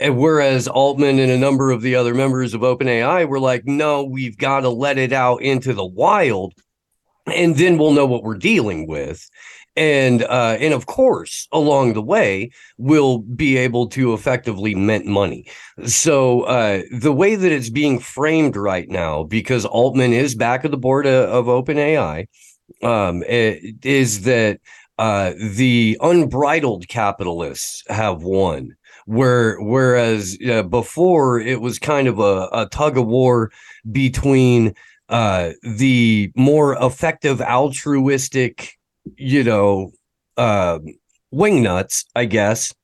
And whereas Altman and a number of the other members of OpenAI were like, no, we've got to let it out into the wild and then we'll know what we're dealing with and uh, and of course along the way we'll be able to effectively mint money so uh, the way that it's being framed right now because altman is back at the board of, of openai um, is that uh, the unbridled capitalists have won. Where whereas uh, before it was kind of a, a tug of war between uh, the more effective altruistic you know, uh, wingnuts, I guess,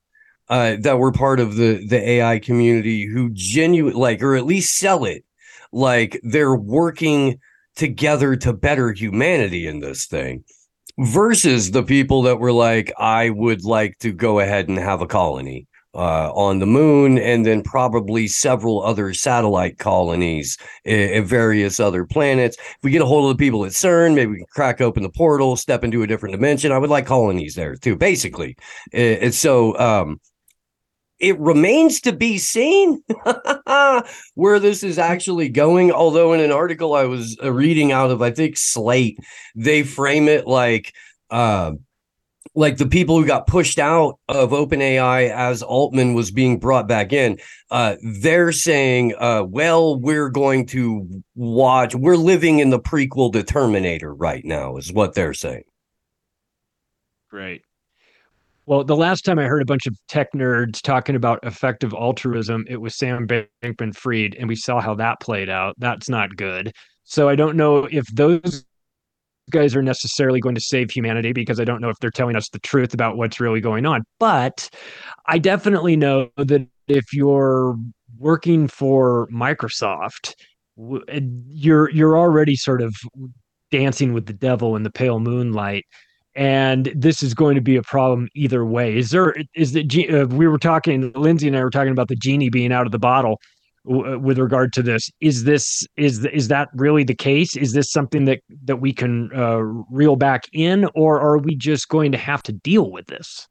uh, that were part of the the AI community who genuine like, or at least sell it like they're working together to better humanity in this thing versus the people that were like, I would like to go ahead and have a colony uh, on the moon, and then probably several other satellite colonies in, various other planets. If we get a hold of the people at CERN, maybe we can crack open the portal, step into a different dimension. I would like colonies there too, basically. And so, um, it remains to be seen where this is actually going. Although, in an article I was uh, reading out of, I think Slate, they frame it like uh, like the people who got pushed out of OpenAI as Altman was being brought back in, uh, they're saying, uh, well, we're going to watch, we're living in the prequel to Terminator right now, is what they're saying. Great. Well, the last time I heard a bunch of tech nerds talking about effective altruism, it was Sam Bankman Fried, and we saw how that played out. That's not good. So I don't know if those guys are necessarily going to save humanity because I don't know if they're telling us the truth about what's really going on. But I definitely know that if you're working for Microsoft, you're you're already sort of dancing with the devil in the pale moonlight and this is going to be a problem either way. Is there is that uh, we were talking lindsey and i were talking about the genie being out of the bottle uh, with regard to this. Is this is is that really the case? Is this something that that we can uh, reel back in or are we just going to have to deal with this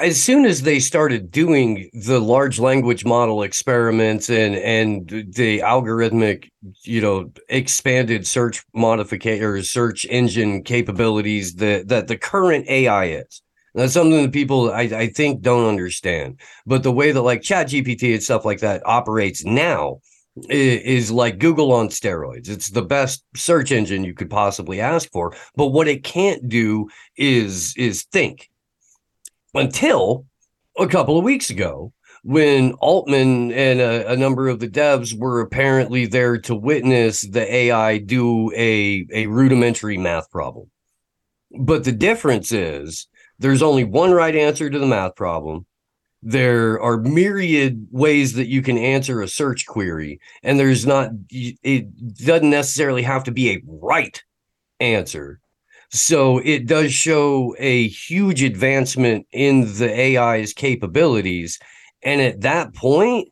as soon as they started doing the large language model experiments and and the algorithmic you know expanded search modification search engine capabilities that that the current ai is that's something that people I, I think don't understand. But the way that like Chat GPT and stuff like that operates now is like Google on steroids. It's the best search engine you could possibly ask for. But what it can't do is is think. Until a couple of weeks ago, when Altman and a, a, number of the devs were apparently there to witness the AI do a, a rudimentary math problem. But the difference is there's only one right answer to the math problem. There are myriad ways that you can answer a search query, and there's not, it doesn't necessarily have to be a right answer. So it does show a huge advancement in the AI's capabilities. And at that point,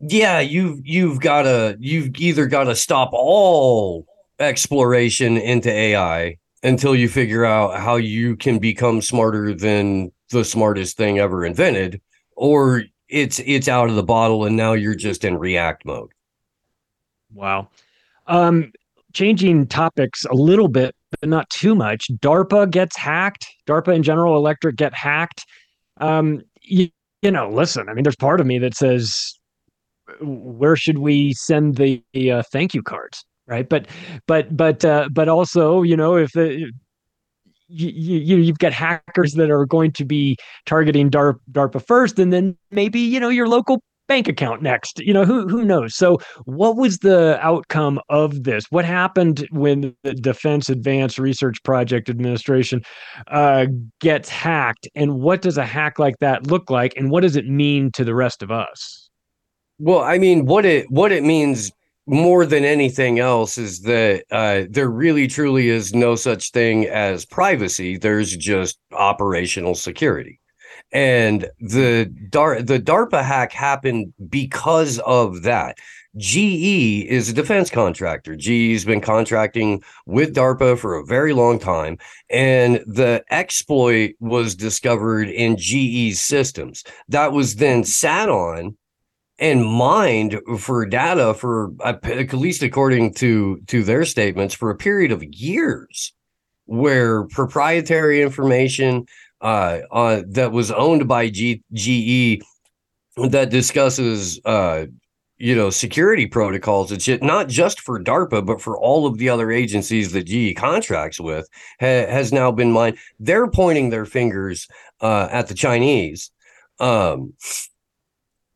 yeah, you've you've gotta you've either gotta stop all exploration into AI until you figure out how you can become smarter than the smartest thing ever invented or it's it's out of the bottle and now you're just in react mode wow um changing topics a little bit but not too much. Darpa gets hacked. Darpa and general electric get hacked. Um you, you know listen i mean there's part of me that says where should we send the uh, thank you cards? Right? But but but uh, but also you know if the you, you you've got hackers that are going to be targeting DARPA, DARPA first, and then maybe you know your local bank account next. You know who who knows. So, what was the outcome of this? What happened when the Defense Advanced Research Project Administration uh, gets hacked, and what does a hack like that look like, and what does it mean to the rest of us? Well, I mean, what it what it means more than anything else is that uh, there really truly is no such thing as privacy. There's just operational security. And the Dar- the DARPA hack happened because of that. GE is a defense contractor. GE's been contracting with DARPA for a very long time, and the exploit was discovered in GE's systems. That was then sat on and mined for data for uh, at least according to to their statements for a period of years where proprietary information uh, uh, that was owned by G- GE that discusses uh, you know security protocols and shit not just for darpa but for all of the other agencies that ge contracts with ha- has now been mined they're pointing their fingers uh, at the chinese. Um,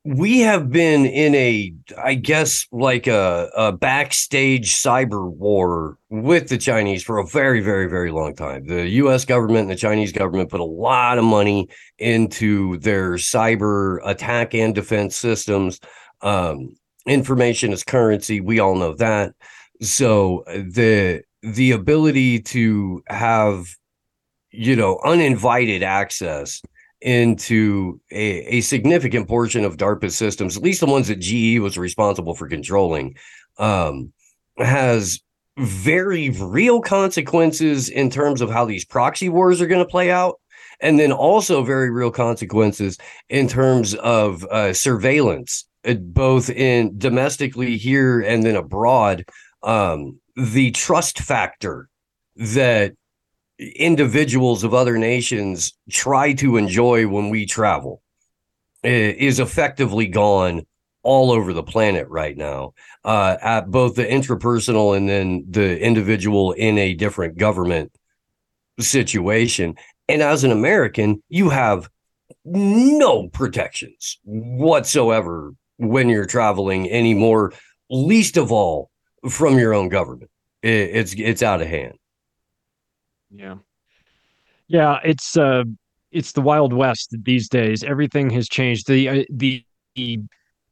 we have been in a i guess like a, a backstage cyber war with the chinese for a very very very long time. The us government and the chinese government put a lot of money into their cyber attack and defense systems. Um, information is currency. We all know that. So the the ability to have you know uninvited access into a, a significant portion of DARPA systems, at least the ones that GE was responsible for controlling, um, has very real consequences in terms of how these proxy wars are going to play out. And then also very real consequences in terms of uh, surveillance, uh, both in domestically here and then abroad. Um, the trust factor that individuals of other nations try to enjoy when we travel is effectively gone all over the planet right now uh, at both the intrapersonal and then the individual in a different government situation. And as an american you have no protections whatsoever when you're traveling anymore least of all from your own government. It's it's out of hand yeah. Yeah, it's uh it's the wild west these days. Everything has changed. The uh, the the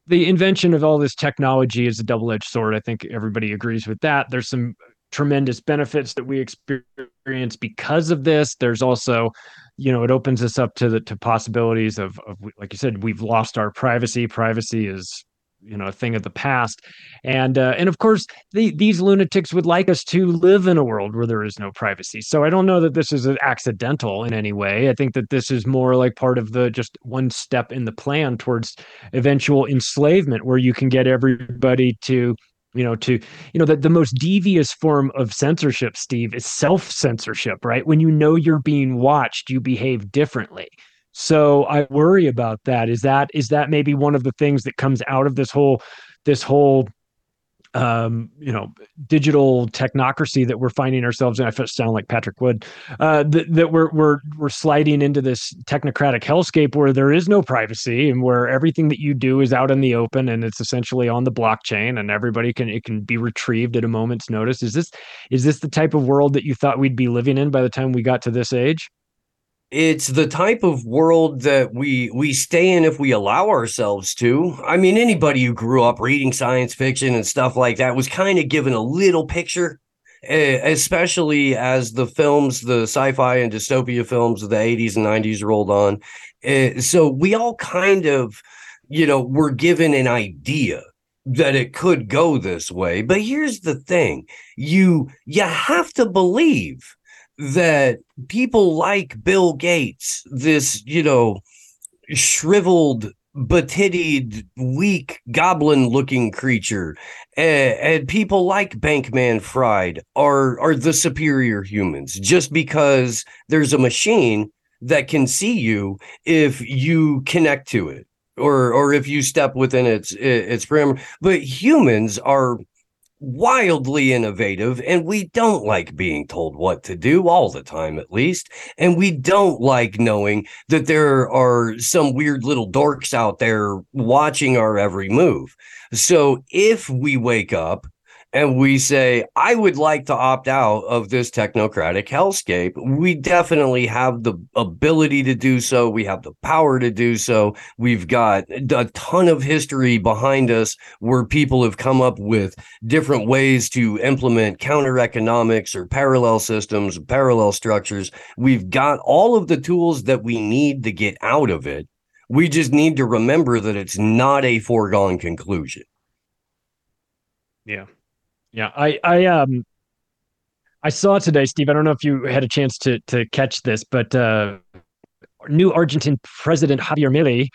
the invention of all this technology is a double-edged sword. I think everybody agrees with that. There's some tremendous benefits that we experience because of this. There's also, you know, it opens us up to the to possibilities of, of like you said, we've lost our privacy. Privacy is you know a thing of the past. And uh, and of course the, these lunatics would like us to live in a world where there is no privacy. So i don't know that this is accidental in any way. I think that this is more like part of the just one step in the plan towards eventual enslavement where you can get everybody to you know to you know that the most devious form of censorship steve is self censorship right? When you know you're being watched you behave differently so I worry about that. Is that is that maybe one of the things that comes out of this whole this whole um, you know, digital technocracy that we're finding ourselves in. I sound like Patrick Wood. Uh, that, that we're we're we're sliding into this technocratic hellscape where there is no privacy and where everything that you do is out in the open and it's essentially on the blockchain and everybody can it can be retrieved at a moment's notice. Is this is this the type of world that you thought we'd be living in by the time we got to this age? It's the type of world that we we stay in if we allow ourselves to. I mean anybody who grew up reading science fiction and stuff like that was kind of given a little picture especially as the films the sci-fi and dystopia films of the 80s and 90s rolled on. So we all kind of you know were given an idea that it could go this way. But here's the thing. You you have to believe that people like Bill Gates, this, you know, shriveled, betitted, weak, goblin looking creature, and, and people like Bankman Fried are, are the superior humans. Just because there's a machine that can see you if you connect to it or or if you step within its its parameter but humans are wildly innovative and we don't like being told what to do all the time at least. And we don't like knowing that there are some weird little dorks out there watching our every move. So if we wake up and we say, I would like to opt out of this technocratic hellscape, we definitely have the ability to do so. We have the power to do so. We've got a ton of history behind us where people have come up with different ways to implement counter economics or parallel systems, parallel structures. We've got all of the tools that we need to get out of it. We just need to remember that it's not a foregone conclusion. Yeah. Yeah, I I um I saw today, Steve. I don't know if you had a chance to to catch this, but uh new Argentine President Javier Milei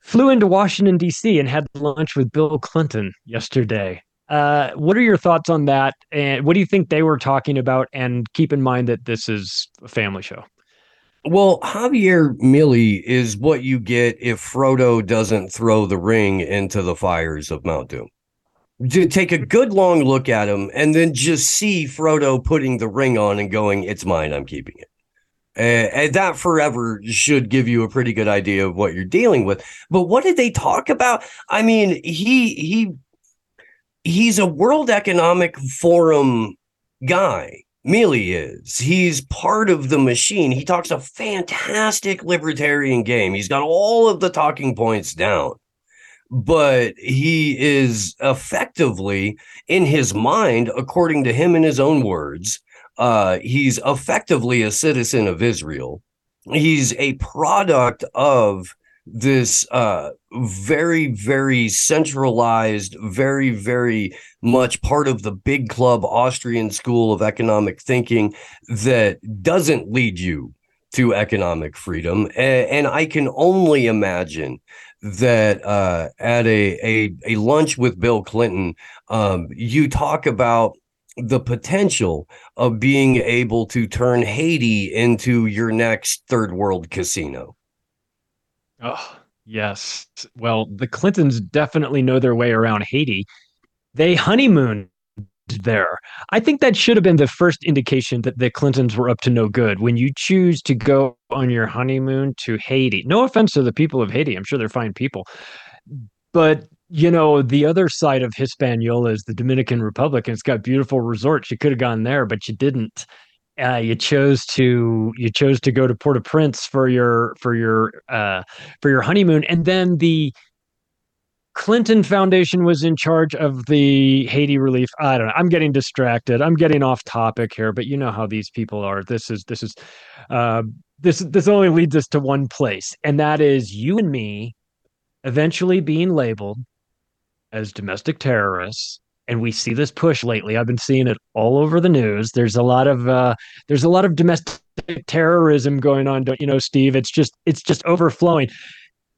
flew into Washington D.C. and had lunch with Bill Clinton yesterday. Uh, what are your thoughts on that? And what do you think they were talking about? And keep in mind that this is a family show. Well, Javier Milei is what you get if Frodo doesn't throw the ring into the fires of Mount Doom. To take a good long look at him and then just see Frodo putting the ring on and going, "It's mine. I'm keeping it." Uh, and that forever should give you a pretty good idea of what you're dealing with. But what did they talk about? I mean, he he he's a World Economic Forum guy. Milei is. He's part of the machine. He talks a fantastic libertarian game. He's got all of the talking points down. But he is effectively, in his mind, according to him in his own words, uh, he's effectively a citizen of Israel. He's a product of this uh, very, very centralized, very, very much part of the big club Austrian school of economic thinking that doesn't lead you to economic freedom. And, and I can only imagine that uh, at a, a, a lunch with Bill Clinton, um, you talk about the potential of being able to turn Haiti into your next third world casino. Oh, yes. Well, the Clintons definitely know their way around Haiti. They honeymooned there. I think that should have been the first indication that the Clintons were up to no good. When you choose to go on your honeymoon to Haiti, no offense to the people of Haiti, I'm sure they're fine people. But you know, the other side of Hispaniola is the Dominican Republic, and it's got beautiful resorts. You could have gone there, but you didn't uh, you chose to you chose to go to Port-au-Prince for your for your uh, for your honeymoon, and then the Clinton Foundation was in charge of the Haiti relief. I don't know. I'm getting distracted. I'm getting off topic here, but you know how these people are. This is this is uh, this this only leads us to one place, and that is you and me eventually being labeled as domestic terrorists and we see this push lately. I've been seeing it all over the news. There's a lot of uh, there's a lot of domestic terrorism going on. Don't you know, Steve? It's just it's just overflowing.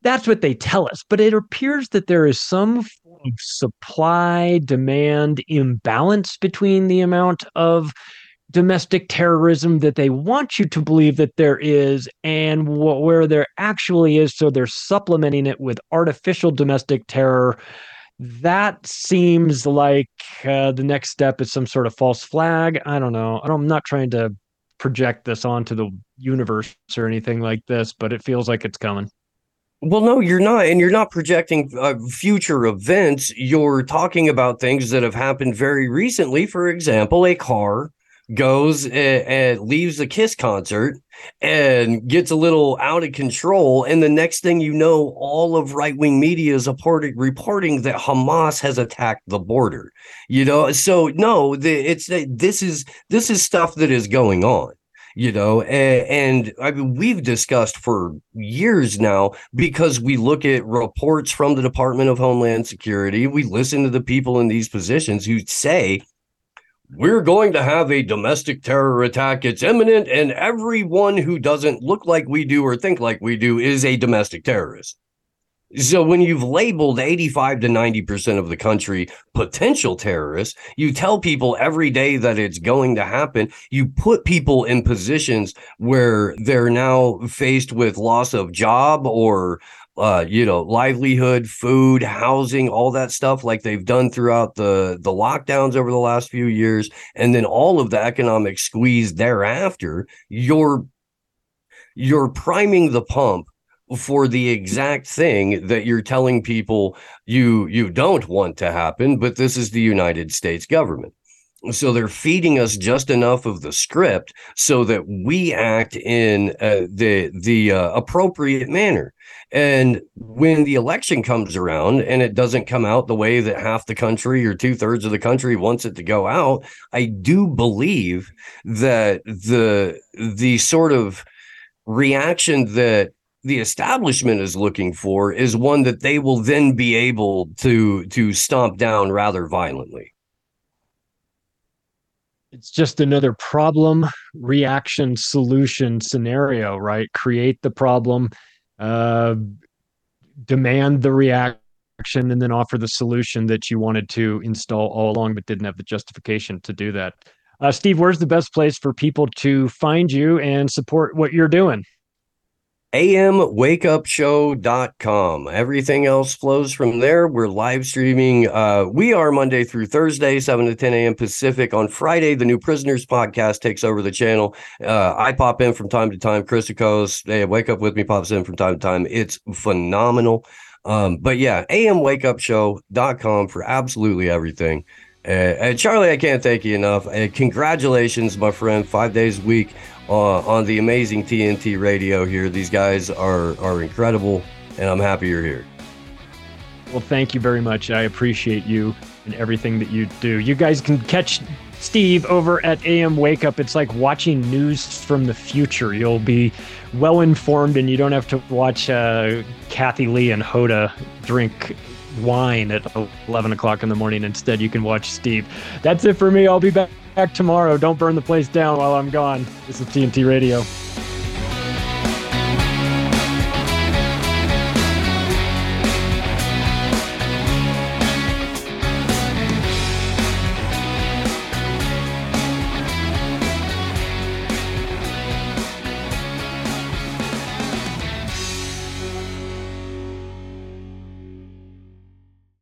That's what they tell us. But it appears that there is some supply demand imbalance between the amount of domestic terrorism that they want you to believe that there is and wh- where there actually is so they're supplementing it with artificial domestic terror that seems like uh, the next step is some sort of false flag. I don't know. I'm not trying to project this onto the universe or anything like this, but it feels like it's coming. Well, no, you're not. And you're not projecting uh, future events. You're talking about things that have happened very recently. For example, a car goes and, and, leaves a Kiss concert and gets a little out of control. And the next thing you know, all of right wing media is reporting, reporting that Hamas has attacked the border. You know, so no, the, it's eh, this is this is stuff that is going on. You know, and, and I mean, we've discussed for years now because we look at reports from the Department of Homeland Security. We listen to the people in these positions who say we're going to have a domestic terror attack. It's imminent, and everyone who doesn't look like we do or think like we do is a domestic terrorist. So when you've labeled 85 to 90% of the country potential terrorists, you tell people every day that it's going to happen. You put people in positions where they're now faced with loss of job or uh, you know, livelihood, food, housing, all that stuff, like they've done throughout the the lockdowns over the last few years, and then all of the economic squeeze thereafter, you're you're priming the pump for the exact thing that you're telling people you you don't want to happen, but this is the United States government. So they're feeding us just enough of the script so that we act in uh, the the uh, appropriate manner. And when the election comes around and it doesn't come out the way that half the country or two thirds of the country wants it to go out, I do believe that the the sort of reaction that the establishment is looking for is one that they will then be able to to stomp down rather violently it's just another problem reaction solution scenario right create the problem uh, demand the reaction and then offer the solution that you wanted to install all along, but didn't have the justification to do that. Uh, Steve, where's the best place for people to find you and support what you're doing? amwakeupshow.com. Everything else flows from there. We're live streaming. Uh, we are Monday through Thursday, 7 to 10 a.m. Pacific. On Friday, the New Prisoners podcast takes over the channel. Uh, I pop in from time to time. Chris Christicos, hey, Wake Up With Me pops in from time to time. It's phenomenal. Um, but yeah, amwakeupshow.com for absolutely everything. Uh, and Charlie, I can't thank you enough. Uh, congratulations, my friend. Five days a week uh, on the amazing TNT radio here. These guys are are incredible, and I'm happy you're here. Well, thank you very much. I appreciate you and everything that you do. You guys can catch Steve over at AM Wake Up. It's like watching news from the future. You'll be well informed, and you don't have to watch uh, Kathie Lee and Hoda drink wine at 11 o'clock in the morning. Instead, you can watch Steve. That's it for me. I'll be back tomorrow. Don't burn the place down while I'm gone. This is TNT Radio.